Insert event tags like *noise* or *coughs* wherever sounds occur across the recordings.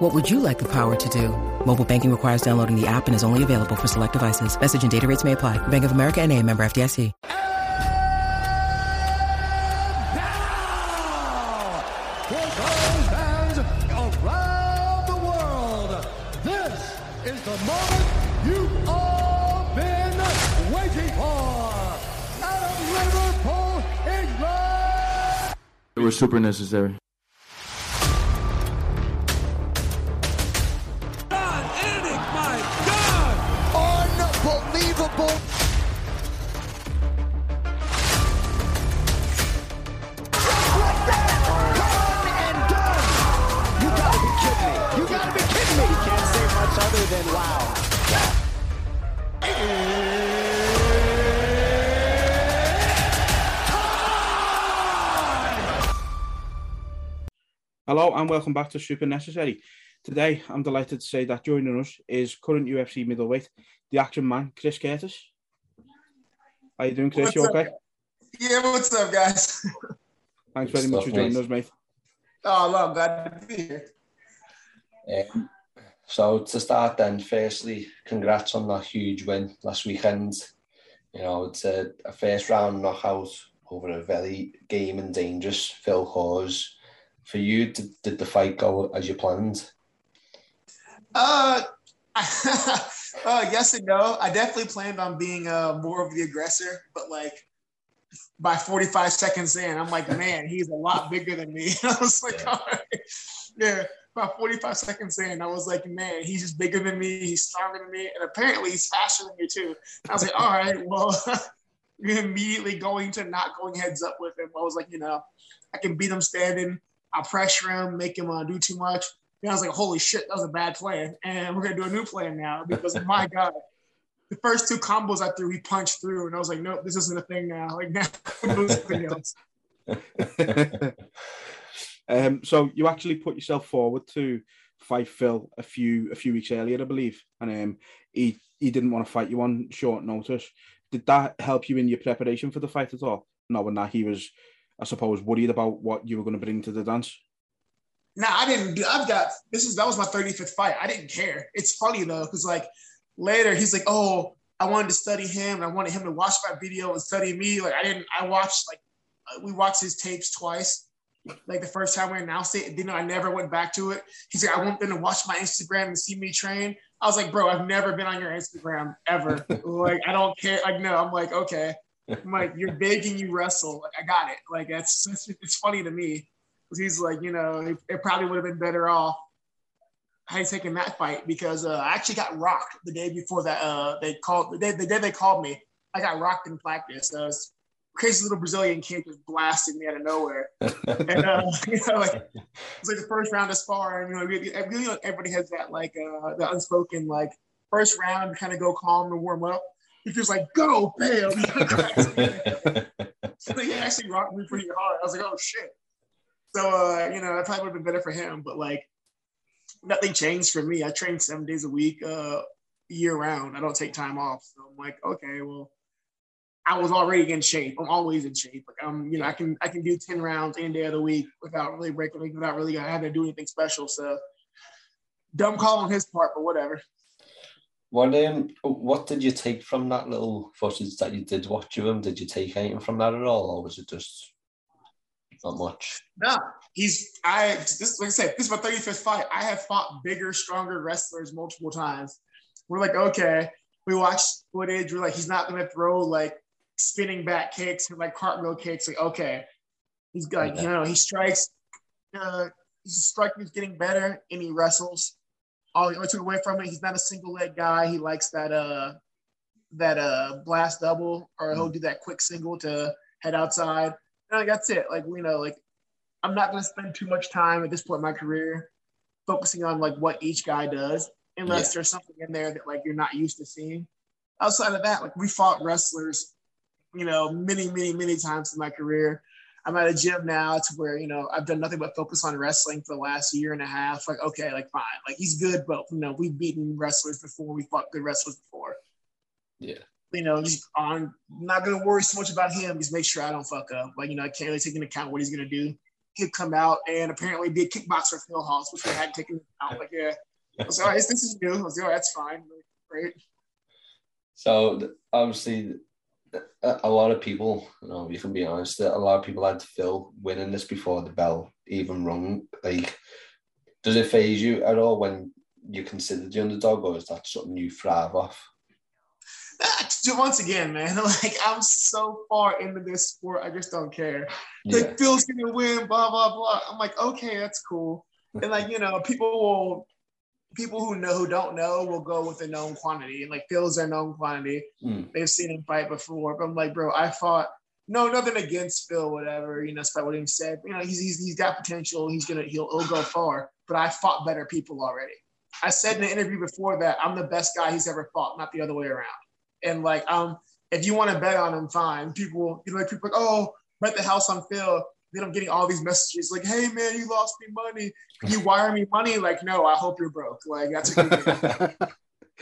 What would you like the power to do? Mobile banking requires downloading the app and is only available for select devices. Message and data rates may apply. Bank of America and a member FDIC. Now, Hillsong fans around the world, this is the moment you've all been waiting for. Out of Liverpool, England. It was super necessary. Hello and welcome back to Super Necessary. Today, I'm delighted to say that joining us is current UFC middleweight, the action man, Chris Curtis. How are you doing, Chris? What's you up? okay? Yeah, what's up, guys? Thanks very Good much for joining mate. us, mate. Oh, no, I'm glad to be here. Um, so to start then, firstly, congrats on that huge win last weekend. You know, it's a, a first round knockout over a very game and dangerous Phil Hawes. For you, did, did the fight go as you planned? Uh, *laughs* uh, yes and no. I definitely planned on being uh, more of the aggressor, but like by 45 seconds in, I'm like, man, he's a lot bigger than me. *laughs* I was like, all right. yeah. About 45 seconds in, I was like, man, he's just bigger than me. He's stronger than me, and apparently he's faster than me too. I was like, all right, well, *laughs* immediately going to not going heads up with him. I was like, you know, I can beat him standing. I'll pressure him, make him uh, do too much. And I was like, holy shit, that was a bad plan. And we're going to do a new plan now because, *laughs* my God, the first two combos I threw, he punched through. And I was like, nope, this isn't a thing now. Like, *laughs* now something else. *laughs* um, so you actually put yourself forward to fight Phil a few a few weeks earlier, I believe, and um, he he didn't want to fight you on short notice. Did that help you in your preparation for the fight at all? Knowing that he was, I suppose, worried about what you were going to bring to the dance. Nah, I didn't I've got, this is, that was my 35th fight. I didn't care. It's funny though, because like later he's like, oh, I wanted to study him. And I wanted him to watch my video and study me. Like I didn't, I watched like, uh, we watched his tapes twice. Like the first time we announced it, you know, I never went back to it. He's like, I want them to watch my Instagram and see me train. I was like, bro, I've never been on your Instagram ever. *laughs* like, I don't care. Like, no, I'm like, okay. Like, you're begging you wrestle. Like, I got it. Like, that's, it's, funny to me. He's like, you know, it, it probably would have been better off had taken that fight because uh, I actually got rocked the day before that. Uh, they called the day, the day they called me. I got rocked in practice. Uh, this crazy little Brazilian kid just blasted me out of nowhere. and uh, *laughs* you know, like it's like the first round of sparring. You know, know, everybody has that like uh, the unspoken like first round, kind of go calm and warm up. He feels like go, bam. *laughs* *laughs* so he actually rocked me pretty hard. I was like, oh shit. So uh, you know, that probably would have been better for him, but like nothing changed for me. I train seven days a week, uh, year round. I don't take time off. So I'm like, okay, well, I was already in shape. I'm always in shape. Like I'm, you know, I can I can do 10 rounds any day of the week without really breaking without really having to do anything special. So dumb call on his part, but whatever. What um, what did you take from that little footage that you did watch of him? Did you take anything from that at all, or was it just not much? No, he's I this like I said, this is my 35th fight. I have fought bigger, stronger wrestlers multiple times. We're like, okay, we watch footage, we're like, he's not gonna throw like spinning back kicks and like cartwheel kicks. Like, okay. He's like, Okay. you know, he strikes, uh his striking is getting better and he wrestles. All I took away from it, he's not a single leg guy. He likes that uh that uh blast double or he'll do that quick single to head outside. And like that's it. Like you know, like I'm not gonna spend too much time at this point in my career focusing on like what each guy does, unless Yeah. there's something in there that like you're not used to seeing. Outside of that, like we fought wrestlers you know, many, many, many times in my career. I'm at a gym now to where, you know, I've done nothing but focus on wrestling for the last year and a half. Like, okay, like fine. Like he's good, but you know, we've beaten wrestlers before, we fought good wrestlers before. Yeah. You know, just on not gonna worry so much about him, just make sure I don't fuck up. Like, you know, I can't really take into account what he's gonna do. He'd come out and apparently be a kickboxer for Phil Hawes, which I hadn't taken into account. Like, yeah. I was like, all right, this is new. I was like, oh, that's fine. Great. So obviously, a lot of people, you know, you can be honest, that a lot of people had to Phil winning this before the bell even rung. Like, does it phase you at all when you consider the underdog, or is that something you thrive off? Ah, once again, man, *laughs* like I'm so far into this sport, I just don't care. Like yeah. Phil's gonna win, blah blah blah. I'm like, okay, that's cool. And like you know, people will people who know who don't know will go with a known quantity. And like Phil's a known quantity. Mm. They've seen him fight before. But I'm like, bro, I fought no, nothing against Phil, whatever, you know, despite what he said. You know, he's, he's he's got potential, he's gonna he'll he'll go far. But I fought better people already. I said in an interview before that I'm the best guy he's ever fought, not the other way around. And like um if you want to bet on him, fine. People, you know, like people like, oh, bet the house on Phil then I'm getting all these messages like, "Hey man, you lost me money. Can you wire me money?" Like, no, I hope you're broke. Like that's a good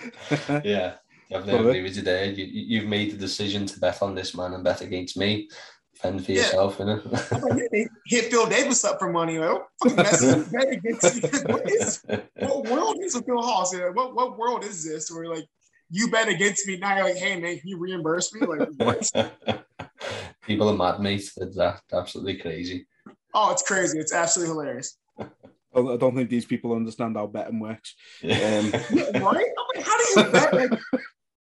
*laughs* yeah, I've never agree with you there. You, you've made the decision to bet on this man and bet against me. Fend for yeah. yourself, innit? hit Phil Davis up for money. Like, what bet against *laughs* What, is, what world is a Phil Hawes? What what world is this? Where like you bet against me now? You're like, hey man, can you reimburse me? Like *laughs* what? *laughs* People are mad, mate. It's that absolutely crazy. Oh, it's crazy. It's absolutely hilarious. *laughs* I don't think these people understand how betting works. Yeah. Um, yeah, right? Like, how do you bet? Like,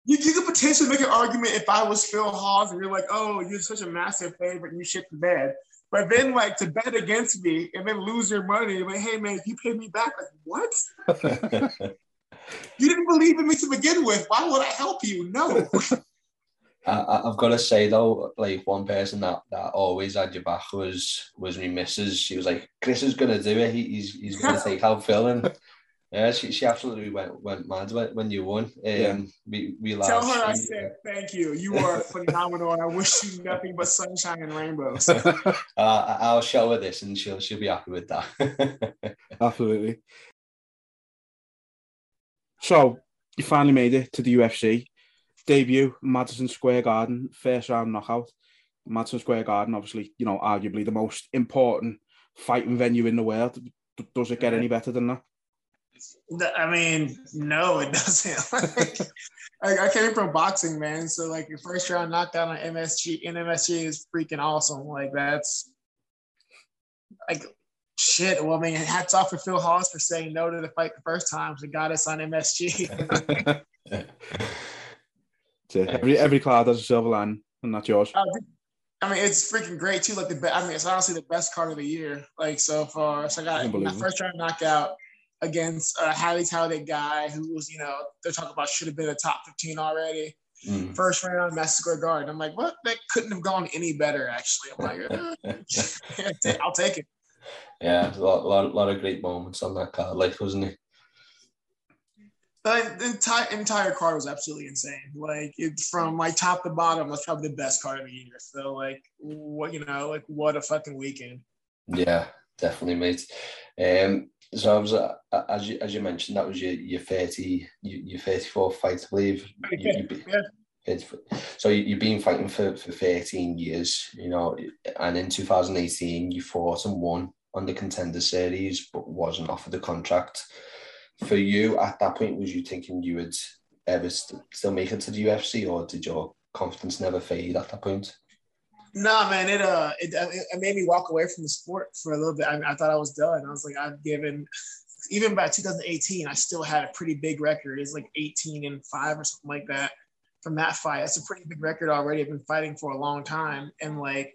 you, you could potentially make an argument if I was Phil Hawes and you're like, oh, you're such a massive favorite, and you shit the bed. But then, like, to bet against me and then lose your money, like, hey, man, if you pay me back, like, what? You didn't believe in me to begin with. Why would I help you? No. *laughs* I, have got to say though, like one person that, that always had your back was was my missus. She was like, "Chris is gonna do it. He, he's he's gonna take out Phil." And yeah, she, she absolutely went went mad when, when you won. Um, yeah. we we tell her I said thank you. You are phenomenal, and I wish you nothing but sunshine and rainbows. *laughs* uh, I'll show her this, and she'll she'll be happy with that. *laughs* absolutely. So you finally made it to the UFC debut, Madison Square Garden, first round knockout. Madison Square Garden, obviously, you know, arguably the most important fighting venue in the world. Does it get any better than that? I mean, no, it doesn't. *laughs* I, I, came from boxing, man. So like your first round knockdown on MSG, MSG is freaking awesome. Like that's like shit. Well, I mean, hats off for Phil Hawes for saying no to the fight the first time. He got us on MSG. *laughs* every every cloud has a silver lining, and that's yours. Uh, I mean, it's freaking great too. Like the, I mean, it's honestly the best card of the year. Like so far, so I got my first round knockout against a highly talented guy who was, you know, they're talking about should have been a top fifteen already. Mm. First round, Madison Square Garden. I'm like, what? That couldn't have gone any better. Actually, I'm like, eh, *laughs* *laughs* I'll take it. Yeah, a lot, lot, lot of great moments on that card, like wasn't it? the entire entire card was absolutely insane. Like it's from like top to bottom. That's probably the best card of the year. So like what you know, like what a fucking weekend. Yeah, definitely, mate. Um, so I was uh, as you as you mentioned, that was your your thirty your thirty four fight, I believe. You, you, *laughs* yeah. So you've been fighting for, for 13 years, you know, and in 2018 you fought and won on the contender series, but wasn't offered the contract for you at that point, was you thinking you would ever st- still make it to the UFC, or did your confidence never fade at that point? Nah, man, it uh, it, it made me walk away from the sport for a little bit. I, I thought I was done. I was like, I've given, even by 2018, I still had a pretty big record. It's like 18 and five or something like that from that fight. That's a pretty big record already. I've been fighting for a long time, and like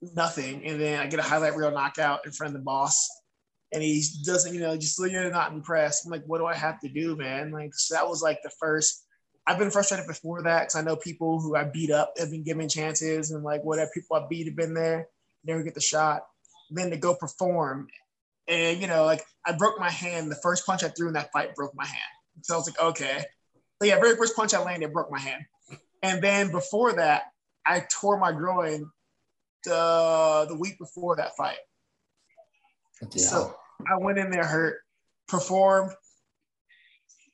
nothing. And then I get a highlight reel knockout in front of the boss and he doesn't, you know, just you're not impressed. I'm like, what do I have to do, man? Like, so that was like the first. I've been frustrated before that because I know people who I beat up have been given chances, and like whatever people I beat have been there, never get the shot. then to go perform, and you know, like I broke my hand. The first punch I threw in that fight broke my hand. So I was like, okay. But yeah, very first punch I landed broke my hand. And then before that, I tore my groin the the week before that fight. Yeah. So I went in there hurt, performed,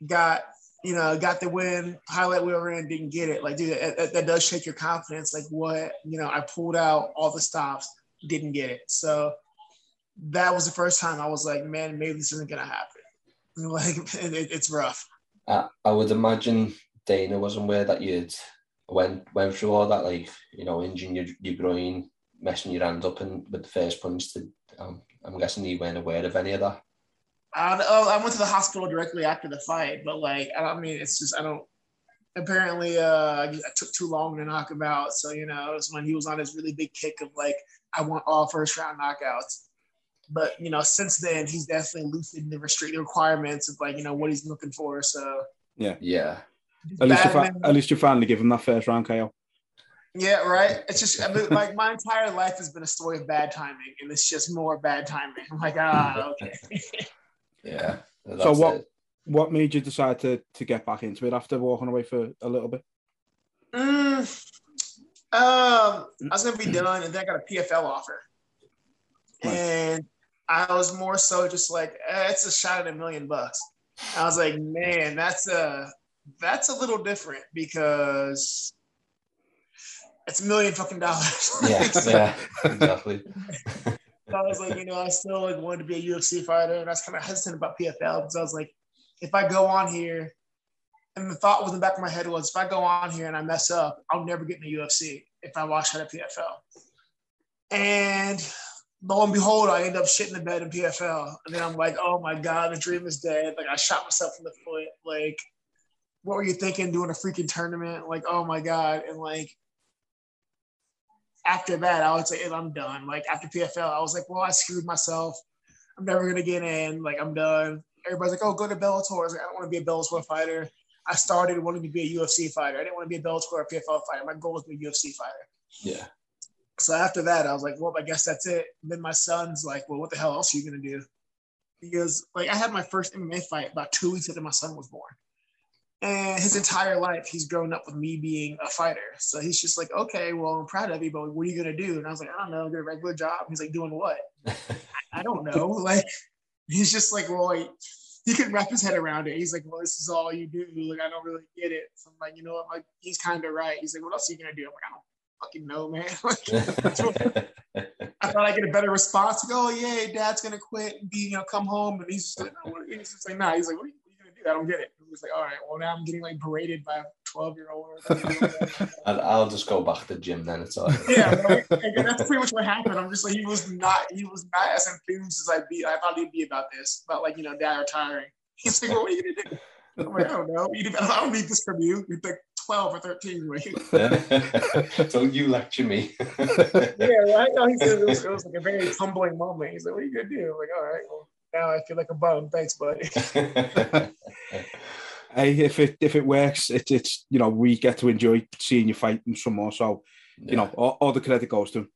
got you know got the win. Highlight wheel ran, didn't get it. Like dude, that, that- does shake your confidence. Like what you know, I pulled out all the stops, didn't get it. So that was the first time I was like, man, maybe this isn't gonna happen. *laughs* Like it- it's rough. I, I would imagine Dana wasn't aware that you'd went went through all that, like you know, injuring your, your groin, messing your hand up, and with the first punch. To, um, I'm guessing you weren't aware of any of that. I, oh, I went to the hospital directly after the fight, but like I I mean it's just I don't. Apparently, uh, I took too long to knock him out. So you know, it was when he was on his really big kick of like I want all first round knockouts. But you know, since then he's definitely loosened the restrictive requirements of like you know what he's looking for. So Yeah, At least, you Batman- fi- at least you finally give him that first round KO. yeah, right. It's just I mean, like my entire life has been a story of bad timing, and it's just more bad timing. I'm like, ah, *laughs* okay. yeah. So what it. what made you decide to to get back into it after walking away for a little bit? Mm, um, I was gonna be done, and then I got a PFL offer, Right. and I was more so just like, eh, it's a shot at a million bucks. I was like, man, that's a that's a little different because it's a million fucking dollars. *laughs* Yeah, *laughs* So yeah, exactly. I was like, you know, I still like wanted to be a UFC fighter, and I was kind of hesitant about PFL because I was like, if I go on here, and the thought was in the back of my head was, if I go on here and I mess up, I'll never get in the UFC if I watch out of PFL. And lo and behold, I end up shitting the bed in PFL, and then I'm like, oh my god, the dream is dead. Like I shot myself in the foot. Like, what were you thinking doing a freaking tournament? Like, oh my god, and like after that, I would say I'm done. Like after PFL, I was like, well, I screwed myself. I'm never gonna get in. Like I'm done. Everybody's like, oh, go to Bellator. I like, I don't want to be a Bellator fighter. I started wanting to be a UFC fighter. I didn't want to be a Bellator or PFL fighter. My goal was to be a UFC fighter. Yeah, So after that, I was like, well, I guess that's it. And then my son's like, well, what the hell else are you gonna do? Because like I had my first MMA fight about two weeks after my son was born. And his entire life, he's grown up with me being a fighter. So he's just like, okay, well, I'm proud of you, but what are you gonna do? And I was like, I don't know, get a regular job. He's like, doing what? *laughs* I don't know. *laughs* Like, he's just like, well, like, he couldn't wrap his head around it. He's like, well, this is all you do. Like, I don't really get it. So I'm like, you know what? Like, he's kind of right. He's like, what else are you gonna do? I'm like, I don't fucking know, man. *laughs* Like, I thought I'd get a better response. Like, oh yeah, dad's gonna quit and be, you know, come home. And he's just like, no, he's just like, nah. He's like, what are you, what are you gonna do? I don't get it. He was like, all right, well now I'm getting like berated by a 12 year old. I'll, I'll just go back to the gym then. It's all right. yeah? *laughs* And that's pretty much what happened. I'm just like, he was not, he was not as enthused as I'd be. I thought he'd be about this, about like you know, dad retiring. *laughs* He's like, what are you gonna do? I'm like, I don't know. I don't need this from you. You're like 12 or 13. Like, Don't *laughs* *laughs* you lecture me. *laughs* yeah, right. No, he said it was, it was like a very humbling moment. He's like, "What are you gonna do?" I'm like, all right, well, now I feel like a bum. Thanks, buddy. Hey, if it if it works, it's it's you know we get to enjoy seeing you fighting some more. So you know all, all the credit goes to him.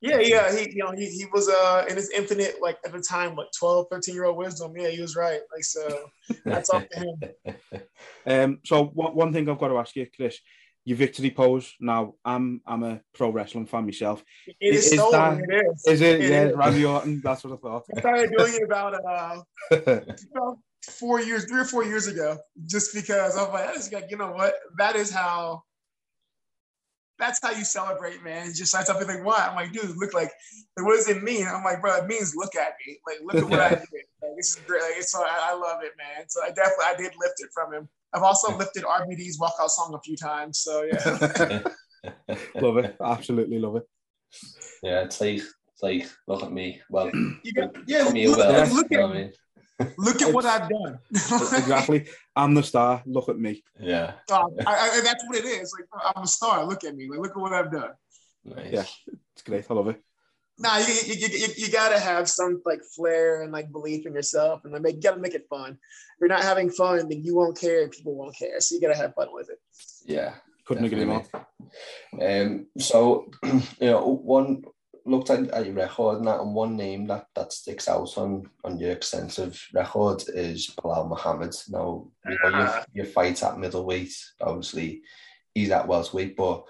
Yeah, yeah. He, you know, he, he was uh in his infinite, like at the time, like 12, 13 year old wisdom. Yeah, he was right. Like, so that's off to him. *laughs* Um, so one, one thing I've got to ask you, Chris, your victory pose. Now I'm I'm a pro wrestling fan myself. It is, Is stolen. that- it is. Is it? It yeah, is. Randy Orton. That's what I thought. I started doing it about uh *laughs* about four years, three or four years ago, just because I'm like, I just like, you know what? That is how. That's how you celebrate, man. It's just I tell people like, why? I'm like, dude, look like, like, what does it mean? I'm like, bro, it means look at me, like, look at what I did. Like, this is great. Like, so I, I love it, man. So I definitely I did lift it from him. I've also lifted RBD's walkout song a few times. So yeah, *laughs* love it. Absolutely love it. yeah, it's like it's like look at me. Well, you got, yeah. me Look, well. look, look you know at what I mean? Look at what I've done. *laughs* Exactly. I'm the star. Look at me. Yeah, Um, I, I, that's what it is. Like I'm a star. Look at me. Like look at what I've done. nice. Yeah. It's great. I love it. Nah, you, you, you, you, you gotta have some like flair and like belief in yourself, and like, you gotta make it fun. If you're not having fun, then you won't care, and people won't care. So you gotta have fun with it. yeah. Couldn't agree more. Um, so *clears throat* you know, one looked at, at your record and that, and one name that that sticks out on on your extensive record is Belal Muhammad. Now, you know, your, your fight at middleweight, obviously, he's at welterweight, but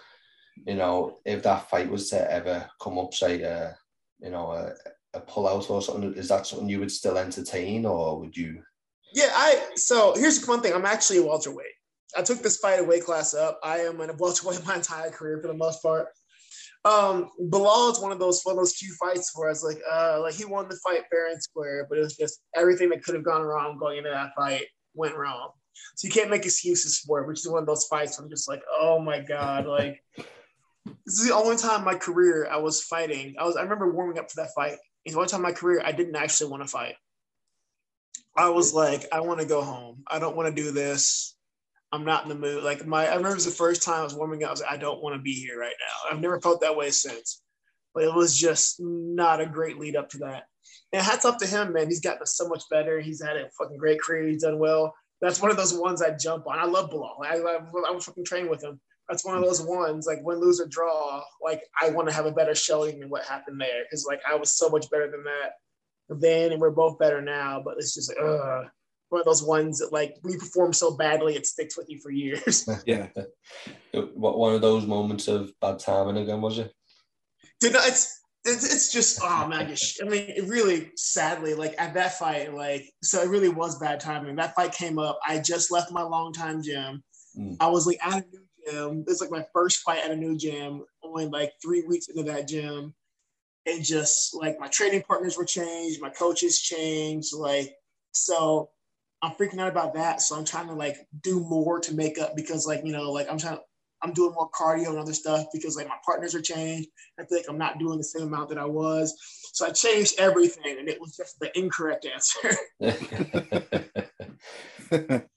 you know, if that fight was to ever come up, say, uh, you know, a, a pull out or something, is that something you would still entertain, or would you? Yeah, I. So here's one thing. I'm actually a welterweight. I took this fight a weight class up. I am in a welterweight *laughs* my entire career for the most part. Um, Belal is one of those one of those few fights where I was like, uh, like he won the fight fair and square, but it was just everything that could have gone wrong going into that fight went wrong. So you can't make excuses for it, which is one of those fights where I'm just like, oh my God, like *laughs* this is the only time in my career I was fighting. I was I remember warming up for that fight. It's the only time in my career I didn't actually want to fight. I was like, I want to go home. I don't want to do this. I'm not in the mood. Like my, I remember it was the first time I was warming up. I was like, I don't want to be here right now. I've never felt that way since, but it was just not a great lead up to that. And hats off to him, man. He's gotten so much better. He's had a fucking great career. He's done well. That's one of those ones I jump on. I love Belal. I, I, I was fucking train with him. That's one of those ones like win, lose or draw. Like I want to have a better showing than what happened there because like I was so much better than that then, and we're both better now. But it's just like, ugh one of those ones that like we perform so badly it sticks with you for years. *laughs* yeah. What one of those moments of bad timing again was it? Did not, it's it's just oh man, I mean, it really sadly like at that fight, like so it really was bad timing. That fight came up. I just left my longtime gym. Mm. I was like at a new gym. It's like my first fight at a new gym. Only like three weeks into that gym, and just like my training partners were changed, my coaches changed. Like so, I'm freaking out about that. So I'm trying to like do more to make up because like, you know, like I'm trying to, I'm doing more cardio and other stuff because like my partners are changed. I feel like I'm not doing the same amount that I was. So I changed everything and it was just the incorrect answer. *laughs* *laughs*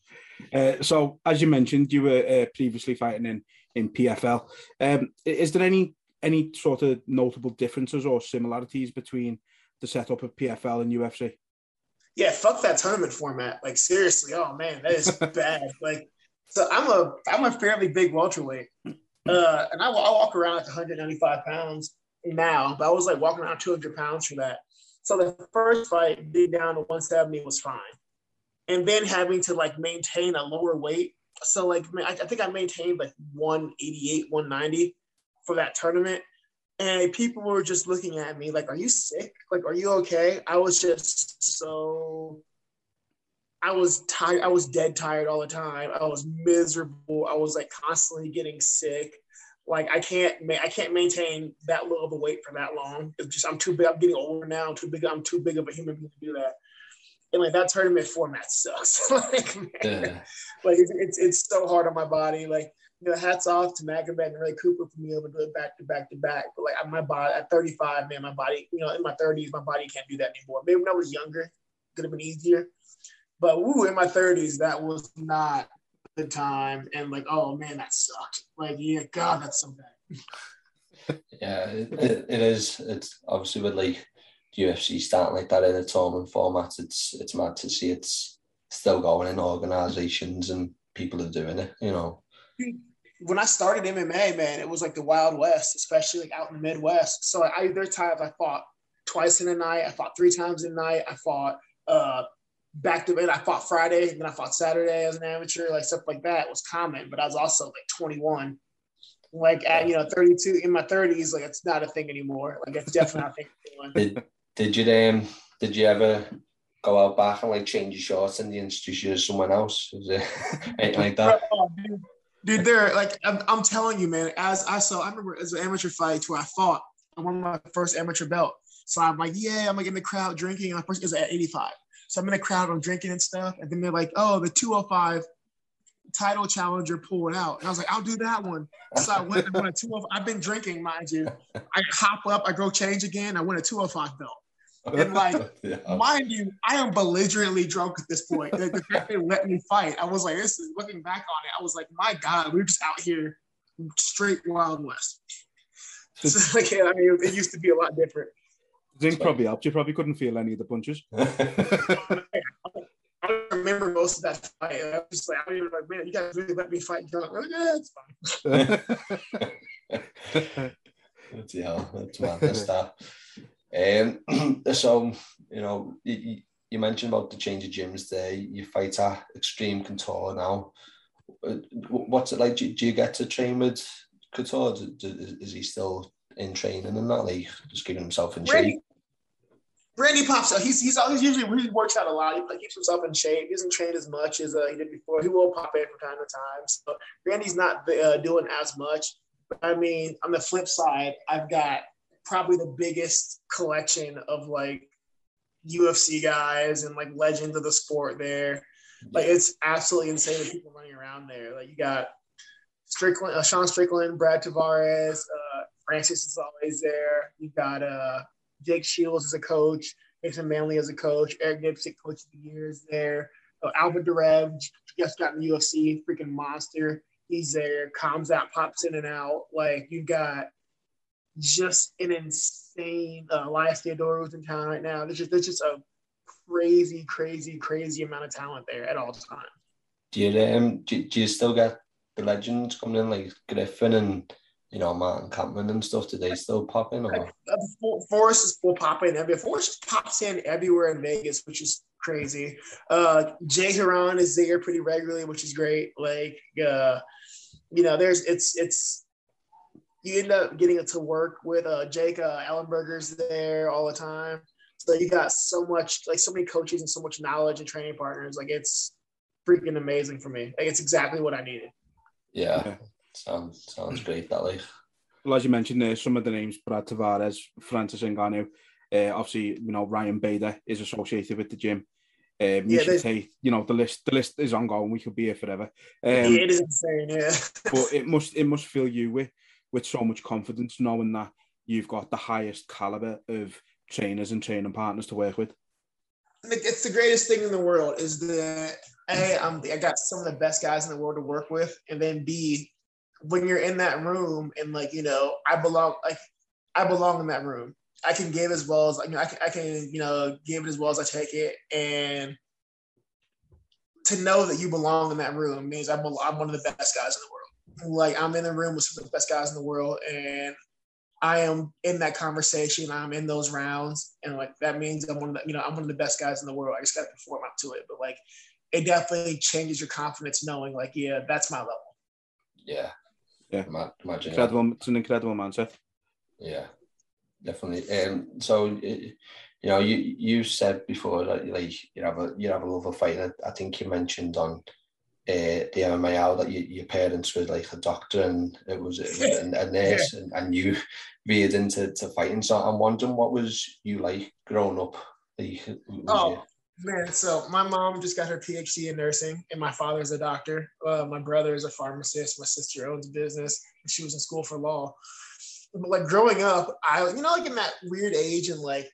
uh, so as you mentioned, you were uh, previously fighting in, in PFL. Um, is there any, any sort of notable differences or similarities between the setup of PFL and UFC? Yeah, fuck that tournament format. Like seriously, oh man, that is *laughs* bad. Like, so I'm a I'm a fairly big welterweight, uh, and I, I walk around at 195 pounds now, but I was like walking around 200 pounds for that. So the first fight, being down to 170 was fine, and then having to like maintain a lower weight. So like I think I maintained like 188, 190 for that tournament and people were just looking at me like, "Are you sick? Like, are you okay?" I was just so. I was tired. I was dead tired all the time. I was miserable. I was like constantly getting sick. Like I can't, I can't maintain that low of a weight for that long. It's just I'm too big. I'm getting older now. I'm too big. I'm too big of a human being to do that. And like that tournament format sucks. *laughs* like, man, yeah. like it's, it's it's so hard on my body. Like you know, hats off to Magomed and Ray Cooper for being able to do it back to back to back. But like my body at 35, man, my body, you know, in my 30s, my body can't do that anymore. Maybe when I was younger, it could have been easier. But woo, in my 30s, that was not the time. And like, oh man, that sucked. Like, yeah, God, that's so bad. *laughs* yeah, it, it, it is. It's obviously with like UFC starting like that in a tournament format, it's it's mad to see it's still going in organizations and people are doing it, you know when I started MMA, man, it was like the Wild West, especially like out in the Midwest. So I there times I fought twice in a night, I fought three times in a night, I fought uh back to it. I fought Friday, and then I fought Saturday as an amateur, like stuff like that was common. But I was also like 21, like at you know 32 in my 30s, like it's not a thing anymore. Like it's definitely not a thing. Did, did you um did you ever go out back and like change your shorts and the you to someone else? Is it *laughs* anything like that? Dude. There, like I'm, I'm, telling you, man. As I saw, I remember as an amateur fight where I fought. I won my first amateur belt. So I'm like, yeah, I'm like in the crowd drinking. And my first is at 85. So I'm in the crowd, I'm drinking and stuff. And then they're like, oh, the 205 title challenger pulled out. And I was like, I'll do that one. So I went and won a 205. I've been drinking, mind you. I hop up, I go change again. I win a 205 belt. *laughs* And like, yeah. mind you, I am belligerently drunk at this point. The, the fact they let me fight, I was like, this is looking back on it. I was like, my God, we are just out here straight Wild West. So, *laughs* like, I mean, it used to be a lot different. Zinc probably helped. You probably couldn't feel any of the punches. *laughs* I don't remember most of that fight. I was just like, I don't like, man, you guys really let me fight drunk. Like, yeah, it's fine. yeah, that's madness that. Um, *clears throat* so, you know, you, you, mentioned about the change of gyms there. You fight at Xtreme Couture now. Uh, what's it like? Do, do you get to train with Couture? Is he still in training and that, like just keeping himself in shape? Randy pops up. He's he's always usually he works out a lot. He like, keeps himself in shape. He doesn't train as much as uh, he did before. He will pop in from time to time. So Randy's not uh, doing as much. But I mean, on the flip side, I've got probably the biggest collection of like UFC guys and like legends of the sport there. Like it's absolutely insane the people running around there. Like you got Strickland, uh, Sean Strickland, Brad Tavares, uh, Francis is always there. You got uh, Jake Shields as a coach, Mason Manley as a coach, Eric Nicksick, coach of the year is there. Uh, Albert Duraev just got in the UFC, freaking monster. He's there. Khamzat pops in and out. Like you got just an insane uh, Elias Theodorou in town right now. There's just there's just a crazy, crazy, crazy amount of talent there at all times. Do you um do, do you still get the legends coming in like Griffin and you know Martin Kampmann and stuff? Do they still pop in? Or? Uh, Forrest is will pop in every Forrest pops in everywhere in Vegas, which is crazy. Uh, Jay Hieron is there pretty regularly, which is great. Like uh, you know, there's it's it's you end up getting it to work with uh, Jake uh, Ellenberger's there all the time. So you got so much, like so many coaches and so much knowledge and training partners. Like it's freaking amazing for me. Like it's exactly what I needed. Yeah, yeah. sounds sounds great. That like. Well, as you mentioned there, some of the names: Brad Tavares, Francis Ngannou. Uh, obviously, you know Ryan Bader is associated with the gym. Uh, yeah, Tate, you know the list. The list is ongoing. We could be here forever. Um, yeah, it is insane. Yeah, but it must it must fill you with with so much confidence, knowing that you've got the highest caliber of trainers and training partners to work with. It's the greatest thing in the world. Is the a I'm I got some of the best guys in the world to work with, and then B, when you're in that room and like you know I belong like I belong in that room. I can give as well as you know I can, I can you know give it as well as I take it, and to know that you belong in that room means I'm, I'm one of the best guys in the world like I'm in the room with some of the best guys in the world and I am in that conversation. I'm in those rounds, and like that means I'm one of the, you know, I'm one of the best guys in the world. I just got to perform up to it, but like it definitely changes your confidence knowing like, yeah, that's my level. Yeah, yeah, imagine incredible. It's an incredible mindset. Yeah, definitely. Um, so you know, you you said before that like you have a you have a love of fighting. I think you mentioned on uh, the MMA Hour that you, your parents were like a doctor and it was, it was *laughs* a, a, nurse yeah. and, and you veered into to fighting. So I'm wondering what was you like growing up? Like, oh you... man, so my mom just got her PhD in nursing and my father's a doctor. Uh, my brother is a pharmacist. My sister owns a business. And she was in school for law. But like growing up, I you know like in that weird age and like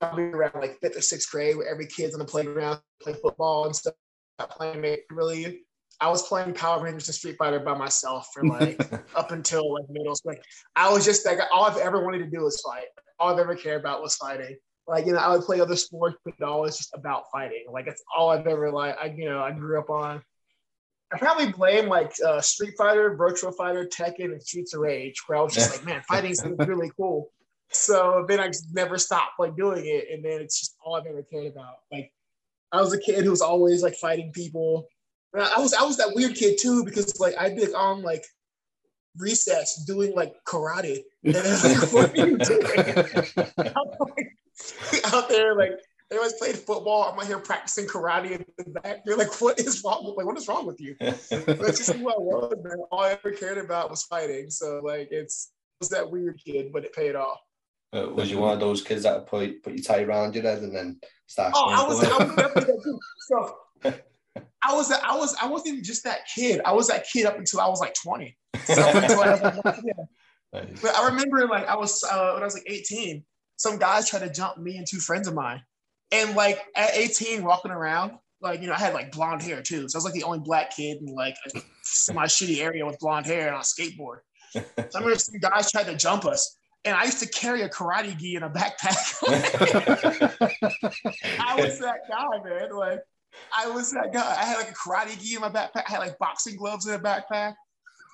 probably around like fifth or sixth grade where every kid's on the playground play football and stuff playing really. I was playing Power Rangers and Street Fighter by myself for like *laughs* up until like middle school. Like, I was just like all I've ever wanted to do was fight. All I've ever cared about was fighting. Like you know, I would play other sports, but it always just about fighting. Like it's all I've ever like. I you know I grew up on. I probably blame like uh, Street Fighter, Virtual Fighter, Tekken, and Streets of Rage, where I was just like, man, fighting is really cool. So then I just never stopped like doing it, and then it's just all I've ever cared about. Like I was a kid who was always like fighting people. And I was I was that weird kid too because like I'd be like, on like recess doing like karate. *laughs* And like, what are you doing? *laughs* like, *laughs* out there like everyone's played football. I'm out here practicing karate in the back. They're like, what is wrong? Like, what is wrong with you? That's just who I was, man. All I ever cared about was fighting. So like it's it was that weird kid, but it paid off. Uh, was you one of those kids that put put your tie around your head and then start? Oh, I was, I was so. *laughs* I was I was I wasn't just that kid. I was that kid up until I was like 20. So I nice. *laughs* But I remember like I was uh, when I was like 18, some guys tried to jump me and two friends of mine. And like at 18, walking around, like you know, I had like blonde hair too. So I was like the only black kid in like a semi shitty area with blonde hair and on a skateboard. *laughs* So I remember some guys tried to jump us and I used to carry a karate gi in a backpack. *laughs* I was that guy, man. Like I was that guy. I had like a karate gi in my backpack. I had like boxing gloves in a backpack.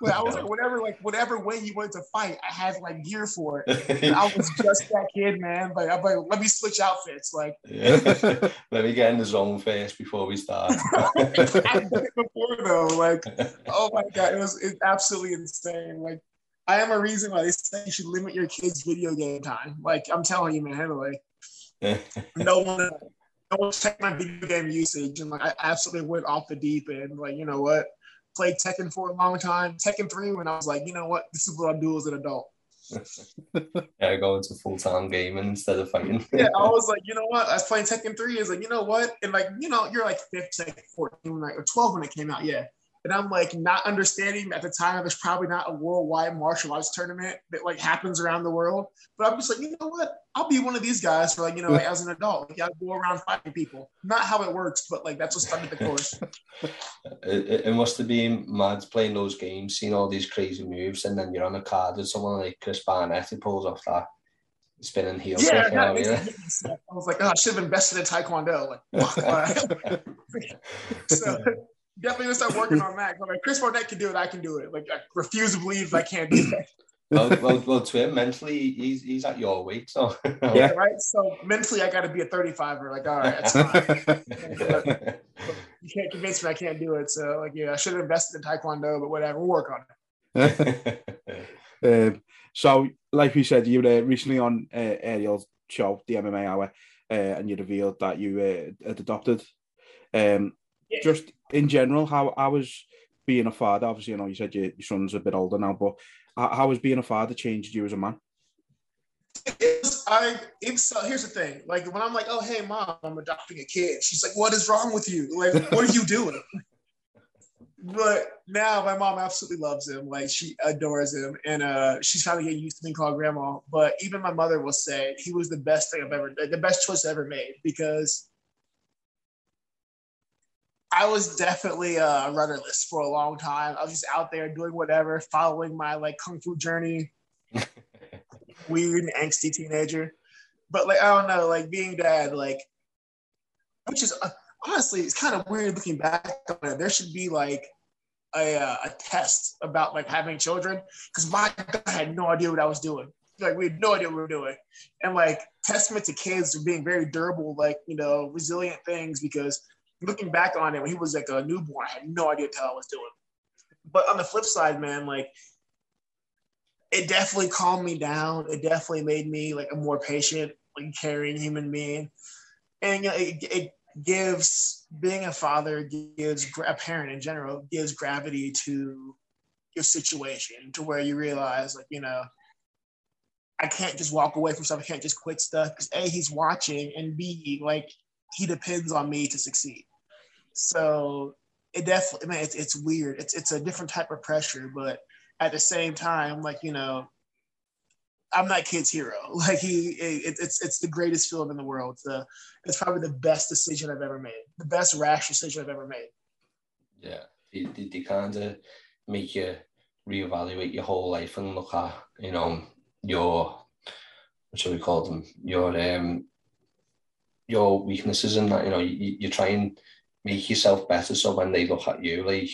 Like, I was like, whatever, like whatever way he wanted to fight, I had like gear for it. And *laughs* I was just that kid, man. Like I'm like, let me switch outfits. Like Yeah. *laughs* Let me get in the zone first before we start. Before though. Like, oh my god, it was it's absolutely insane. Like, I am a reason why they say you should limit your kids' video game time. Like, I'm telling you, man. Like, no one, no one checked my video game usage, and like, I absolutely went off the deep end. Like, you know what? Played Tekken for a long time. Tekken three, when I was like, you know what? This is what I do as an adult. yeah, I go into full time gaming instead of fighting. Yeah, I was like, you know what? I was playing Tekken 3. Is like, you know what? And like, you know, you're like 15, 14, like, or 12 when it came out. Yeah. And I'm like, not understanding at the time, there's probably not a worldwide martial arts tournament that like happens around the world. But I'm just like, you know what? I'll be one of these guys for like, you know, like, as an adult. Like, I go around fighting people. Not how it works, but like, that's what started the course. *laughs* It, it- must have been mad playing those games, seeing all these crazy moves, and then you're on a card with someone like Chris Barnett who pulls off that spinning heel yeah, kick. You that know, makes yeah. I was like, oh, I should have invested in Taekwondo. Like, *laughs* *laughs* so definitely gonna start working on that. But like Chris Barnett can do it, I can do it. Like I refuse to believe I can't do that. well, well, well, to him, mentally, he's, he's at your weight, so Yeah. Right. So mentally I gotta be a 35er. Like, all right, that's fine. *laughs* You can't convince me I can't do it. So like yeah, I should have invested in Taekwondo, but whatever, we'll work on it. *laughs* um, so, like we said, you were uh, recently on uh, Ariel's show, the MMA Hour, uh, and you revealed that you uh, had adopted. Um, Yeah. Just in general, how I was being a father? Obviously, you know, you said your, your son's a bit older now, but how, how has being a father changed you as a man? It's, I it's so here's the thing. Like when I'm like, oh hey mom, I'm adopting a kid. She's like, what is wrong with you? Like, what are you doing? *laughs* but now my mom absolutely loves him. Like she adores him, and uh, she's finally getting used to being called grandma. But even my mother will say he was the best thing I've ever, the best choice I ever made because I was definitely uh, rudderless for a long time. I was just out there doing whatever, following my like kung fu journey *laughs* weird and angsty teenager. But like I don't know, like being dad, like which is uh, honestly it's kind of weird looking back on it. There should be like a, uh, a test about like having children because my God, I had no idea what I was doing. Like we had no idea what we were doing, and like testament to kids being very durable, like you know, resilient things. Because looking back on it, when he was like a newborn, I had no idea what I was doing. But on the flip side, man, like it definitely calmed me down. It definitely made me like a more patient, like caring human being. And you know, it, it gives being a father gives a parent in general gives gravity to your situation to where you realize like you know I can't just walk away from stuff. I can't just quit stuff because a he's watching and b like he depends on me to succeed. So it definitely, man, it's, it's weird. It's it's a different type of pressure, but at the same time, like you know, I'm that kid's hero. *laughs* Like he, it, it's it's the greatest feeling in the world. It's, the, it's probably the best decision I've ever made, the best rash decision I've ever made. yeah, they, they, they kind of make you reevaluate your whole life and look at, you know, your, what should we call them, your um, your weaknesses and that, you know, you, you try and make yourself better so when they look at you, like,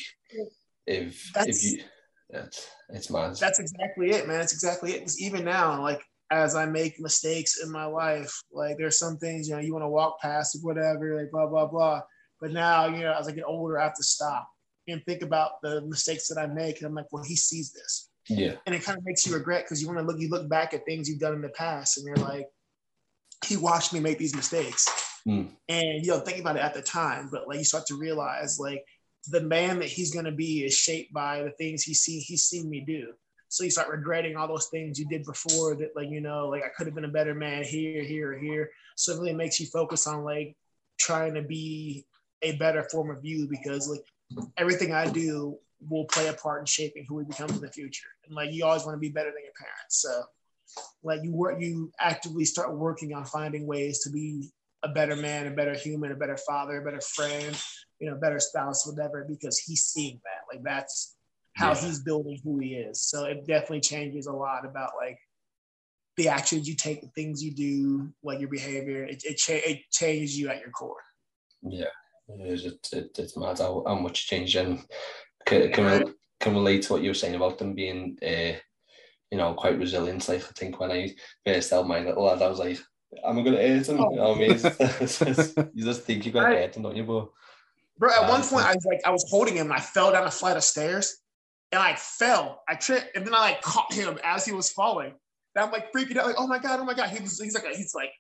if, That's- if you, it's, it's mad. That's exactly it, man. That's exactly it. Because even now, like as I make mistakes in my life, like there's some things you know you want to walk past, whatever, like blah blah blah. But now, you know, as I get older, I have to stop and think about the mistakes that I make. And I'm like, well, he sees this, yeah, and it kind of makes you regret because you want to look, you look back at things you've done in the past, and you're like, he watched me make these mistakes, Mm. and you know, think about it at the time, but like you start to realize, like the man that he's gonna be is shaped by the things he see he's seen me do. So you start regretting all those things you did before that, like, you know, like I could have been a better man here, here, here. So it really makes you focus on like trying to be a better form of you because like everything I do will play a part in shaping who we become in the future. And like you always want to be better than your parents. So like you work you actively start working on finding ways to be a better man, a better human, a better father, a better friend, you know, better spouse, whatever, because he's seeing that. Like that's how Yeah. he's building who he is. So it definitely changes a lot about like the actions you take, the things you do, like your behavior. It it, cha- it changes you at your core. yeah. It it, it, it's mad how, how much change and Ca- Camille, can relate to what you were saying about them being, uh, you know, quite resilient. Like I think when I first held my little lad, I was like, "Am I going to hurt him?" Oh. You know what I mean? Oh. *laughs* you just think you're to hurt him, don't you? But bro, at one point, I was like, I was holding him, and I fell down a flight of stairs, and I fell, I tripped, and then I like caught him as he was falling. And I'm like freaking out, like, "Oh my god, oh my god!" He was, he's like, he's like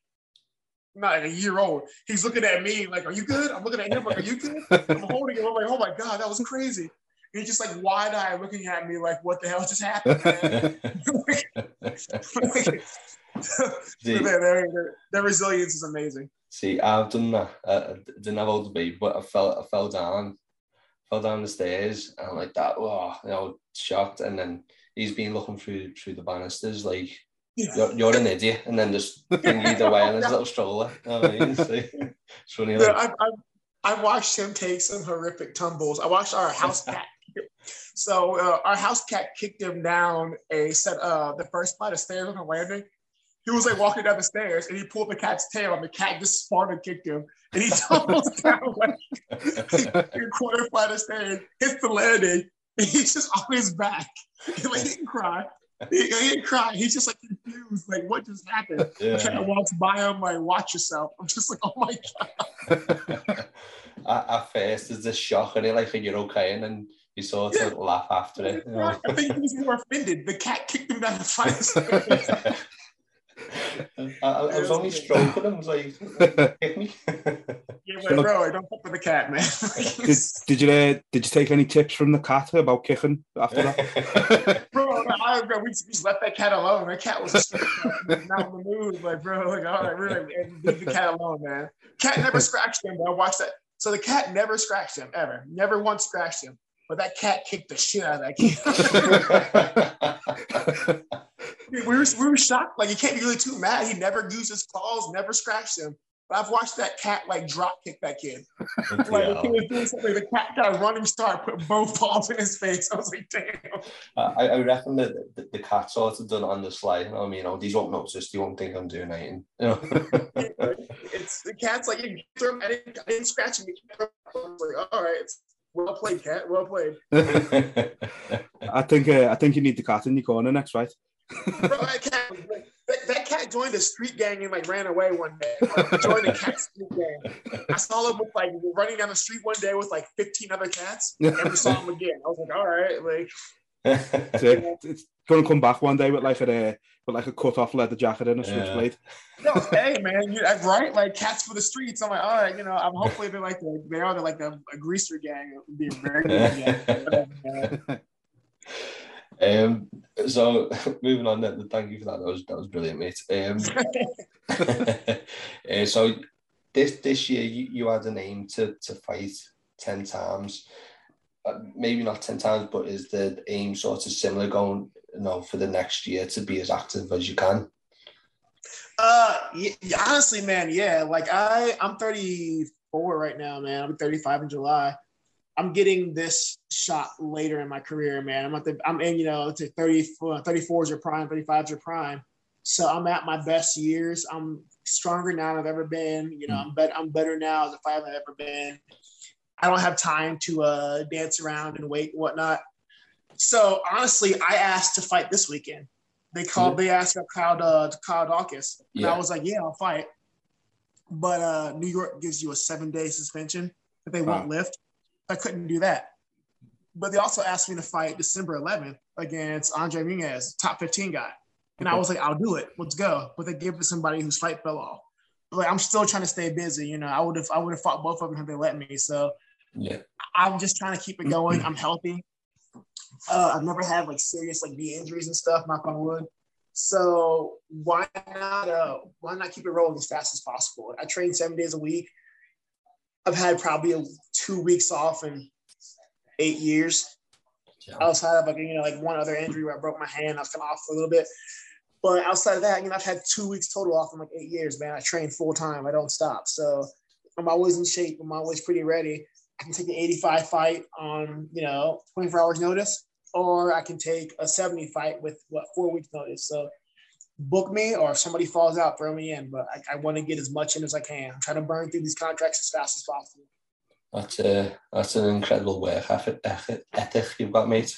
not like a year old. He's looking at me like, "Are you good?" I'm looking at him like, "Are you good?" I'm holding him. I'm like, "Oh my god, that was crazy." He's just like wide eyed looking at me like, "What the hell just *laughs* happened?" their, their, their, resilience is amazing. See, I've done that. I didn't have all the baby, but I fell, I fell down, fell down the stairs, and like that. Oh, you know, shocked. And then he's been looking through through the banisters, like you're, you're an idiot, and then just *laughs* bring you away in his little stroller. I mean? *laughs* so, it's funny. Like, I, I, I watched him take some horrific tumbles. I watched our house cat. So uh, our house cat kicked him down a set uh the first flight of stairs on the landing. He was like walking down the stairs and he pulled the cat's tail and the cat just spun and kicked him and he *laughs* tumbles down like a quarter flight of stairs, hits the landing, and he's just on his back. He, like, he didn't cry he, he didn't cry. He's just like confused, like what just happened? Yeah. Kind of walks by him, like watch yourself. I'm just like, oh my god. at, first, there's this shock, and I like, you're okay, and then you sort of yeah. laugh after it. You know? I think he was more offended. The cat kicked him down the fire. *laughs* I, I, was only stroking him. I was like, hit me. *laughs* yeah, but bro, I don't fuck with the cat, man. *laughs* did, did you uh, did you take any tips from the cat about kicking after that? bro, I, bro, we just left that cat alone. That cat was not in the mood. Like, bro, like, all right, really, leave the cat alone, man. Cat never scratched him. Bro. I watched that. So the cat never scratched him ever. Never once scratched him. But that cat kicked the shit out of that kid *laughs* we were we were shocked. Like you can't be really too mad. He never used his claws, never scratched him. But I've watched that cat like drop kick that kid. like yeah. he was doing something, the cat got a running start, put both paws in his face. I was like, damn. Uh, I, I reckon that the, the cat sort of done on the slide. I mean, you know, these won't notice. They won't think I'm doing anything. *laughs* You know? it's the cat's like, I didn't, I didn't scratch him. I was like, all right, it's well played, cat. Well played. *laughs* I think uh, I think you need the cat in your corner next, right? Bro, that cat, that, that, cat joined the street gang and like ran away one day. Like, joined the cat street gang. I saw him with like running down the street one day with like 15 other cats. Never saw him again. I was like, all right, like. *laughs* it's, it's gonna come back one day with like a with like a cut off leather jacket and a switchblade. Yeah. No, hey man, you, right? Like cats for the streets. I'm like, all right, you know, I'm hopefully they're like they are they're like a, a greaser gang. It would be a very good gang. *laughs* Um, so *laughs* moving on then, thank you for that. That was that was brilliant, mate. Um, uh, so this this year you, you had an aim to to fight ten times, Uh, maybe not ten times, but is the aim sort of similar going? You know, for the next year to be as active as you can. Uh, yeah, honestly, man, yeah. Like I, I'm 34 right now, man. I'm 35 in July. I'm getting this shot later in my career, man. I'm at the, I'm in, you know, to 30, uh, 34 is your prime, 35 is your prime. So I'm at my best years. I'm stronger now than I've ever been. You know, hmm. I'm better, I'm better now as a fighter than I've ever been. I don't have time to uh, dance around and wait and whatnot. So honestly, I asked to fight this weekend. They called, they asked about Kyle, uh, Kyle Daukaus. And yeah. I was like, yeah, I'll fight. But uh, New York gives you a seven day suspension that they won't lift. I couldn't do that. But they also asked me to fight December 11th against Andre Muniz, top 15 guy. And I was like, I'll do it. Let's go. But they gave it to somebody whose fight fell off. But like I'm still trying to stay busy. You know, I would have I would have fought both of them had they let me. So yeah, I'm just trying to keep it going. I'm healthy. Uh, I've never had like serious like knee injuries and stuff, knock on wood. So why not uh, why not keep it rolling as fast as possible? I train seven days a week. I've had probably two weeks off in eight years. Yeah. Outside of like you know like one other injury where I broke my hand, I was kind of off for a little bit. But outside of that, you know, I've had two weeks total off in like eight years, man. I train full time. I don't stop. So I'm always in shape. I'm always pretty ready. I can take an 85 fight on, you know, 24 hours notice, or I can take a 70 fight with what four weeks notice. So book me or if somebody falls out, throw me in. But I, I want to get as much in as I can. I'm trying to burn through these contracts as fast as possible. That's a that's an incredible work ethic, ethic you've got, mate.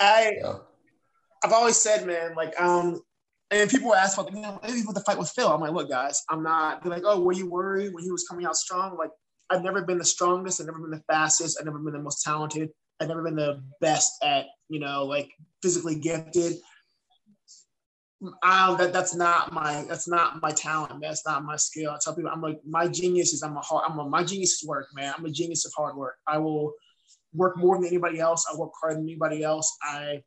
I yeah. I've always said, man, like um, and people ask about you know maybe with the fight with Phil. I'm like, look, guys, I'm not. They're like, oh, were you worried when he was coming out strong? Like, I've never been the strongest. I've never been the fastest. I've never been the most talented. I've never been the best at you know like physically gifted. Um, that that's not my that's not my talent. That's not my skill. I tell people I'm like my genius is I'm a hard I'm a, my genius is work, man. I'm a genius of hard work. I will work more than anybody else. I work harder than anybody else. I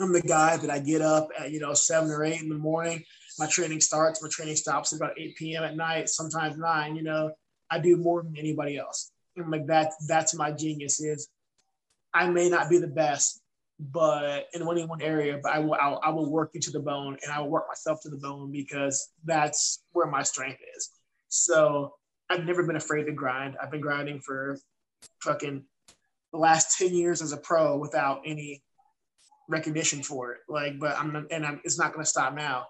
I'm the guy that I get up at you know seven or eight in the morning. My training starts. My training stops at about 8 p.m. at night, sometimes nine. You know, I do more than anybody else. And like that, that's my genius is I may not be the best, but in any one area, but I will I'll, I will work you to the bone and I will work myself to the bone because that's where my strength is. So I've never been afraid to grind. I've been grinding for fucking the last 10 years as a pro without any recognition for it. Like, but I'm and I'm, it's not going to stop now.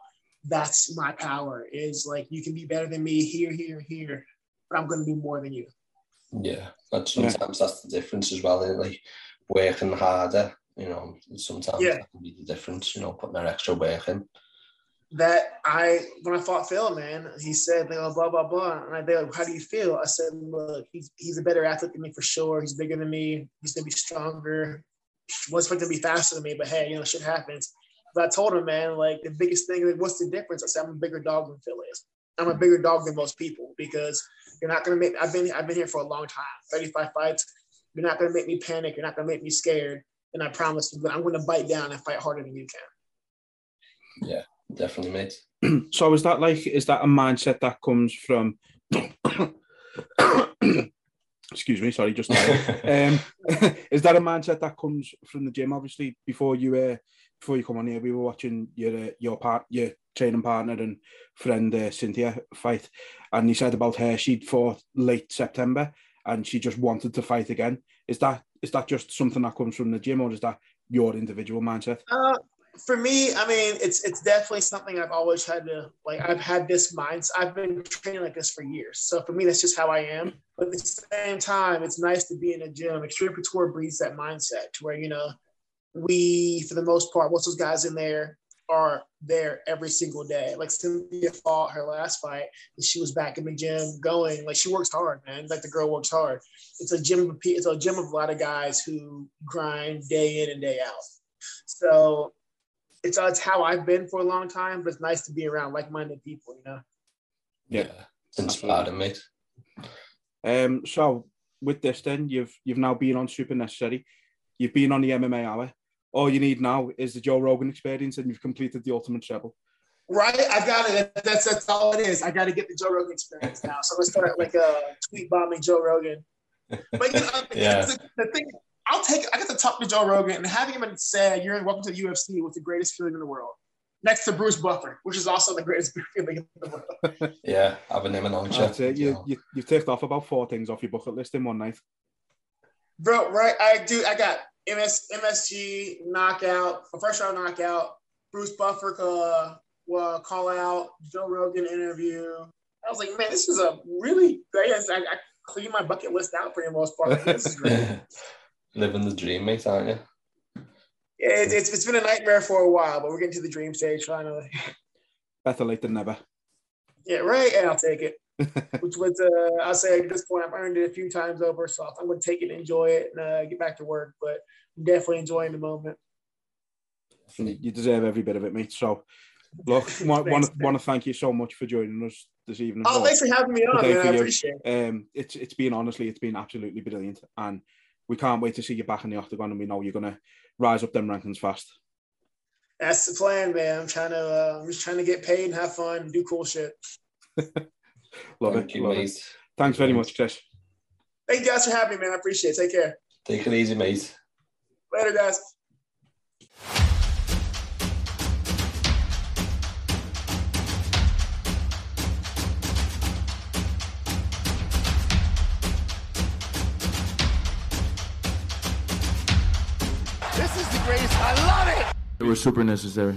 That's my power is like, you can be better than me here, here, here, but I'm going to do more than you. Yeah. but sometimes yeah. that's the difference as well. Eh? Like working harder you know, sometimes yeah. that can be the difference, you know, putting that extra work in. That I, when I fought Phil, man, he said, you know, blah, blah, blah. And I they like, how do you feel? I said, look, he's, he's a better athlete than me for sure. He's bigger than me. He's going to be stronger. Was expecting to be faster than me, but hey, you know, shit happens. But I told him, man, like the biggest thing, like, what's the difference? I said, I'm a bigger dog than Phil is. I'm a bigger dog than most people because you're not gonna make. I've been I've been here for a long time, 35 fights. You're not gonna make me panic. You're not gonna make me scared and I promise you, I'm going to bite down and fight harder than you can. Yeah, definitely, mate. *clears throat* so is that like is that a mindset that comes from? *coughs* excuse me, sorry, just *laughs* um, *laughs* is that a mindset that comes from the gym? Obviously, before you uh, before you come on here, we were watching your uh, your part your training partner and friend uh, Cynthia fight, and he said about her she'd fought late September and she just wanted to fight again. Is that is that just something that comes from the gym, or is that your individual mindset? Uh, for me, I mean, it's it's definitely something I've always had to like. I've had this mindset. I've been training like this for years, so for me, that's just how I am. But at the same time, it's nice to be in a gym. Xtreme Couture breeds that mindset to where you know we, for the most part, of those guys in there are there every single day. Like Cynthia fought her last fight, and she was back in the gym going. Like she works hard, man. Like the girl works hard. It's a gym. Of, it's a gym of a lot of guys who grind day in and day out. So it's it's how I've been for a long time. But it's nice to be around like-minded people. You know. Yeah, it's inspiring, mate. Um. So with this, then you've you've now been on Super Necessary. You've been on the MMA Hour all you need now is the Joe Rogan experience, and you've completed the ultimate treble. Right, I've got it. That's that's all it is. I got to get the Joe Rogan experience now. So let's start like a uh, tweet bombing Joe Rogan. But you know, *laughs* yeah. the, the, thing, I'll take. I get to talk to Joe Rogan and having him say, "You're welcome to the UFC" with the greatest feeling in the world. Next to Bruce Buffer, which is also the greatest *laughs* feeling in the world. *laughs* yeah, having him on That's it. You, you, you've ticked off about four things off your bucket list in one night. Bro, right? I do. I got MS, MSG knockout, a first round knockout. Bruce Buffer uh, uh, call out, Joe Rogan interview. I was like, man, this is a really great. I, I clean my bucket list out for the most part. This is great. *laughs* Living the dream, mate, aren't you? Yeah, it's, it's, it's been a nightmare for a while, but we're getting to the dream stage finally. Better late than never. Yeah, right. And I'll take it. *laughs* which was, uh, I'll say at this point, I've earned it a few times over. So I'm going to take it and enjoy it and uh, get back to work. But I'm definitely enjoying the moment. You deserve every bit of it, mate. So, *laughs* look, want, want, to, want to thank you so much for joining us this evening. Oh, thanks for having me on, man. I appreciate it. Um, it's, it's been, honestly, it's been absolutely brilliant. And we can't wait to see you back in the octagon. And we know you're going to rise up them rankings fast. That's the plan, man. I'm trying to, uh, I'm just trying to get paid and have fun and do cool shit. *laughs* Love Thank it. You, Love mate. it. Thanks very much, Chris. Thank you guys for having me, man. I appreciate it. Take care. Take it easy, mate. Later, guys. This is the greatest. I love it. It was super necessary.